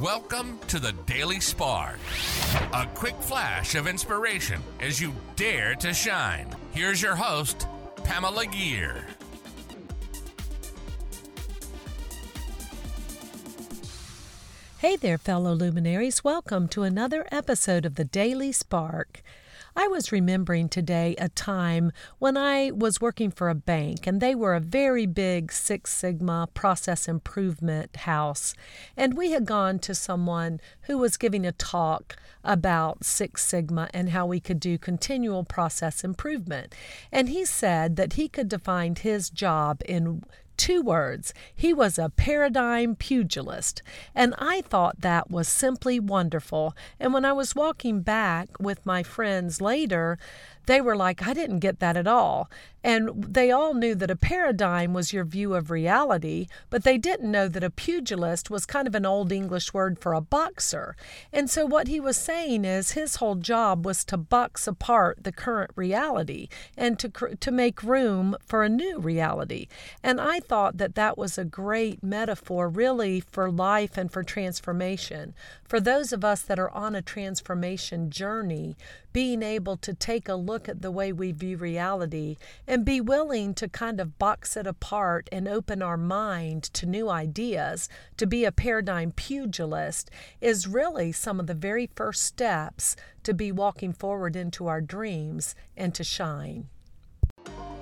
Welcome to the Daily Spark. A quick flash of inspiration as you dare to shine. Here's your host, Pamela Gear. Hey there, fellow luminaries. Welcome to another episode of the Daily Spark. I was remembering today a time when I was working for a bank and they were a very big Six Sigma process improvement house. And we had gone to someone who was giving a talk about Six Sigma and how we could do continual process improvement. And he said that he could define his job in two words. He was a paradigm pugilist. And I thought that was simply wonderful. And when I was walking back with my friends later, they were like, I didn't get that at all. And they all knew that a paradigm was your view of reality, but they didn't know that a pugilist was kind of an old English word for a boxer. And so what he was saying is his whole job was to box apart the current reality and to to make room for a new reality. And I thought that that was a great metaphor really for life and for transformation. For those of us that are on a transformation journey, being able to take a look at the way we view reality and be willing to kind of box it apart and open our mind to new ideas, to be a paradigm pugilist, is really some of the very first steps to be walking forward into our dreams and to shine.